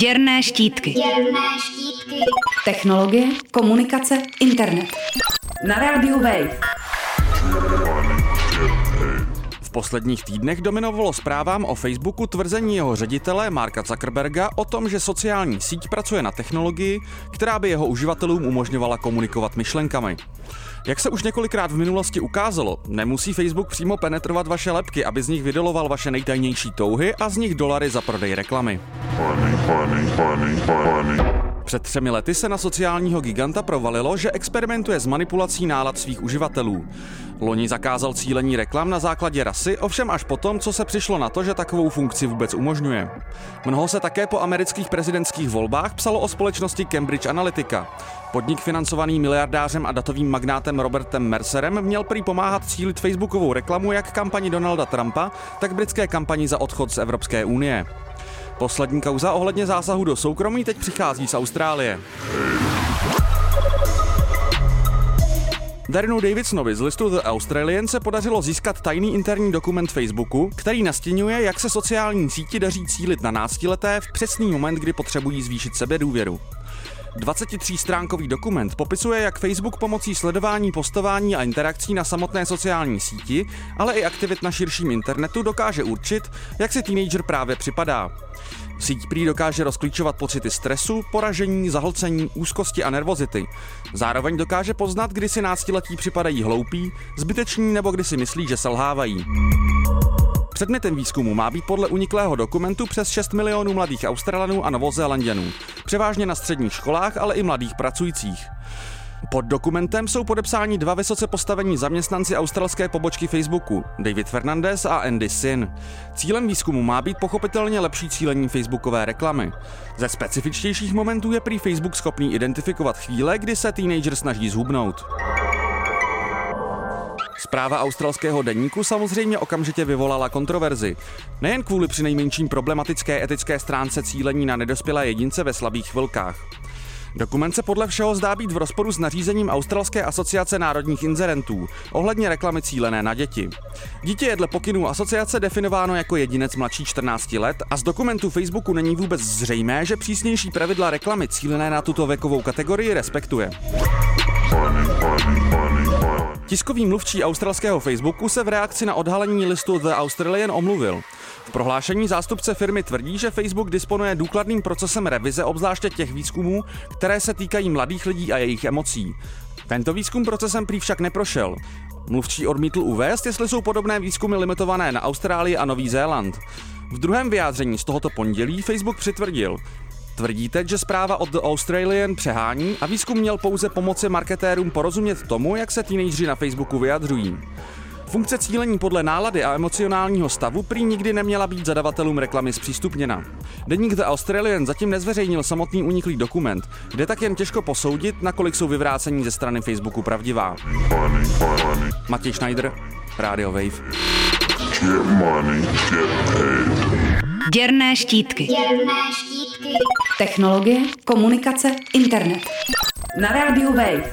Děrné štítky. Děrné štítky. Technologie, komunikace, internet. Na rádiu Wave. V posledních týdnech dominovalo zprávám o Facebooku tvrzení jeho ředitele Marka Zuckerberga o tom, že sociální síť pracuje na technologii, která by jeho uživatelům umožňovala komunikovat myšlenkami. Jak se už několikrát v minulosti ukázalo, nemusí Facebook přímo penetrovat vaše lepky, aby z nich vydoloval vaše nejtajnější touhy a z nich dolary za prodej reklamy. Před třemi lety se na sociálního giganta provalilo, že experimentuje s manipulací nálad svých uživatelů. Loni zakázal cílení reklam na základě rasy, ovšem až potom, co se přišlo na to, že takovou funkci vůbec umožňuje. Mnoho se také po amerických prezidentských volbách psalo o společnosti Cambridge Analytica. Podnik financovaný miliardářem a datovým magnátem Robertem Mercerem měl prý pomáhat cílit facebookovou reklamu jak kampani Donalda Trumpa, tak britské kampani za odchod z Evropské unie. Poslední kauza ohledně zásahu do soukromí teď přichází z Austrálie. Darinu Davidsonovi z listu The Australian se podařilo získat tajný interní dokument Facebooku, který nastěňuje, jak se sociální síti daří cílit na náctileté v přesný moment, kdy potřebují zvýšit sebedůvěru. 23-stránkový dokument popisuje, jak Facebook pomocí sledování postování a interakcí na samotné sociální síti, ale i aktivit na širším internetu dokáže určit, jak si teenager právě připadá. Síť prý dokáže rozklíčovat pocity stresu, poražení, zahlcení, úzkosti a nervozity. Zároveň dokáže poznat, kdy si náctiletí připadají hloupí, zbyteční nebo kdy si myslí, že selhávají. Předmětem výzkumu má být podle uniklého dokumentu přes 6 milionů mladých Australanů a Novozélanděnů, převážně na středních školách, ale i mladých pracujících. Pod dokumentem jsou podepsáni dva vysoce postavení zaměstnanci australské pobočky Facebooku, David Fernandez a Andy Sin. Cílem výzkumu má být pochopitelně lepší cílení facebookové reklamy. Ze specifičtějších momentů je prý Facebook schopný identifikovat chvíle, kdy se teenager snaží zhubnout. Zpráva australského denníku samozřejmě okamžitě vyvolala kontroverzi. Nejen kvůli přinejmenším problematické etické stránce cílení na nedospělé jedince ve slabých chvilkách. Dokument se podle všeho zdá být v rozporu s nařízením Australské asociace národních inzerentů ohledně reklamy cílené na děti. Dítě je dle pokynů asociace definováno jako jedinec mladší 14 let a z dokumentu Facebooku není vůbec zřejmé, že přísnější pravidla reklamy cílené na tuto věkovou kategorii respektuje. Tiskový mluvčí australského Facebooku se v reakci na odhalení listu The Australian omluvil. V prohlášení zástupce firmy tvrdí, že Facebook disponuje důkladným procesem revize obzvláště těch výzkumů, které se týkají mladých lidí a jejich emocí. Tento výzkum procesem prý však neprošel. Mluvčí odmítl uvést, jestli jsou podobné výzkumy limitované na Austrálii a Nový Zéland. V druhém vyjádření z tohoto pondělí Facebook přitvrdil, Tvrdíte, že zpráva od The Australian přehání a výzkum měl pouze pomoci marketérům porozumět tomu, jak se teenageři na Facebooku vyjadřují. Funkce cílení podle nálady a emocionálního stavu prý nikdy neměla být zadavatelům reklamy zpřístupněna. Deník The Australian zatím nezveřejnil samotný uniklý dokument, kde tak jen těžko posoudit, nakolik jsou vyvrácení ze strany Facebooku pravdivá. Matěj Schneider, Radio Wave. Get money, get paid. Děrné štítky. Děrné štítky. Technologie, komunikace, internet. Na rádiu Wave.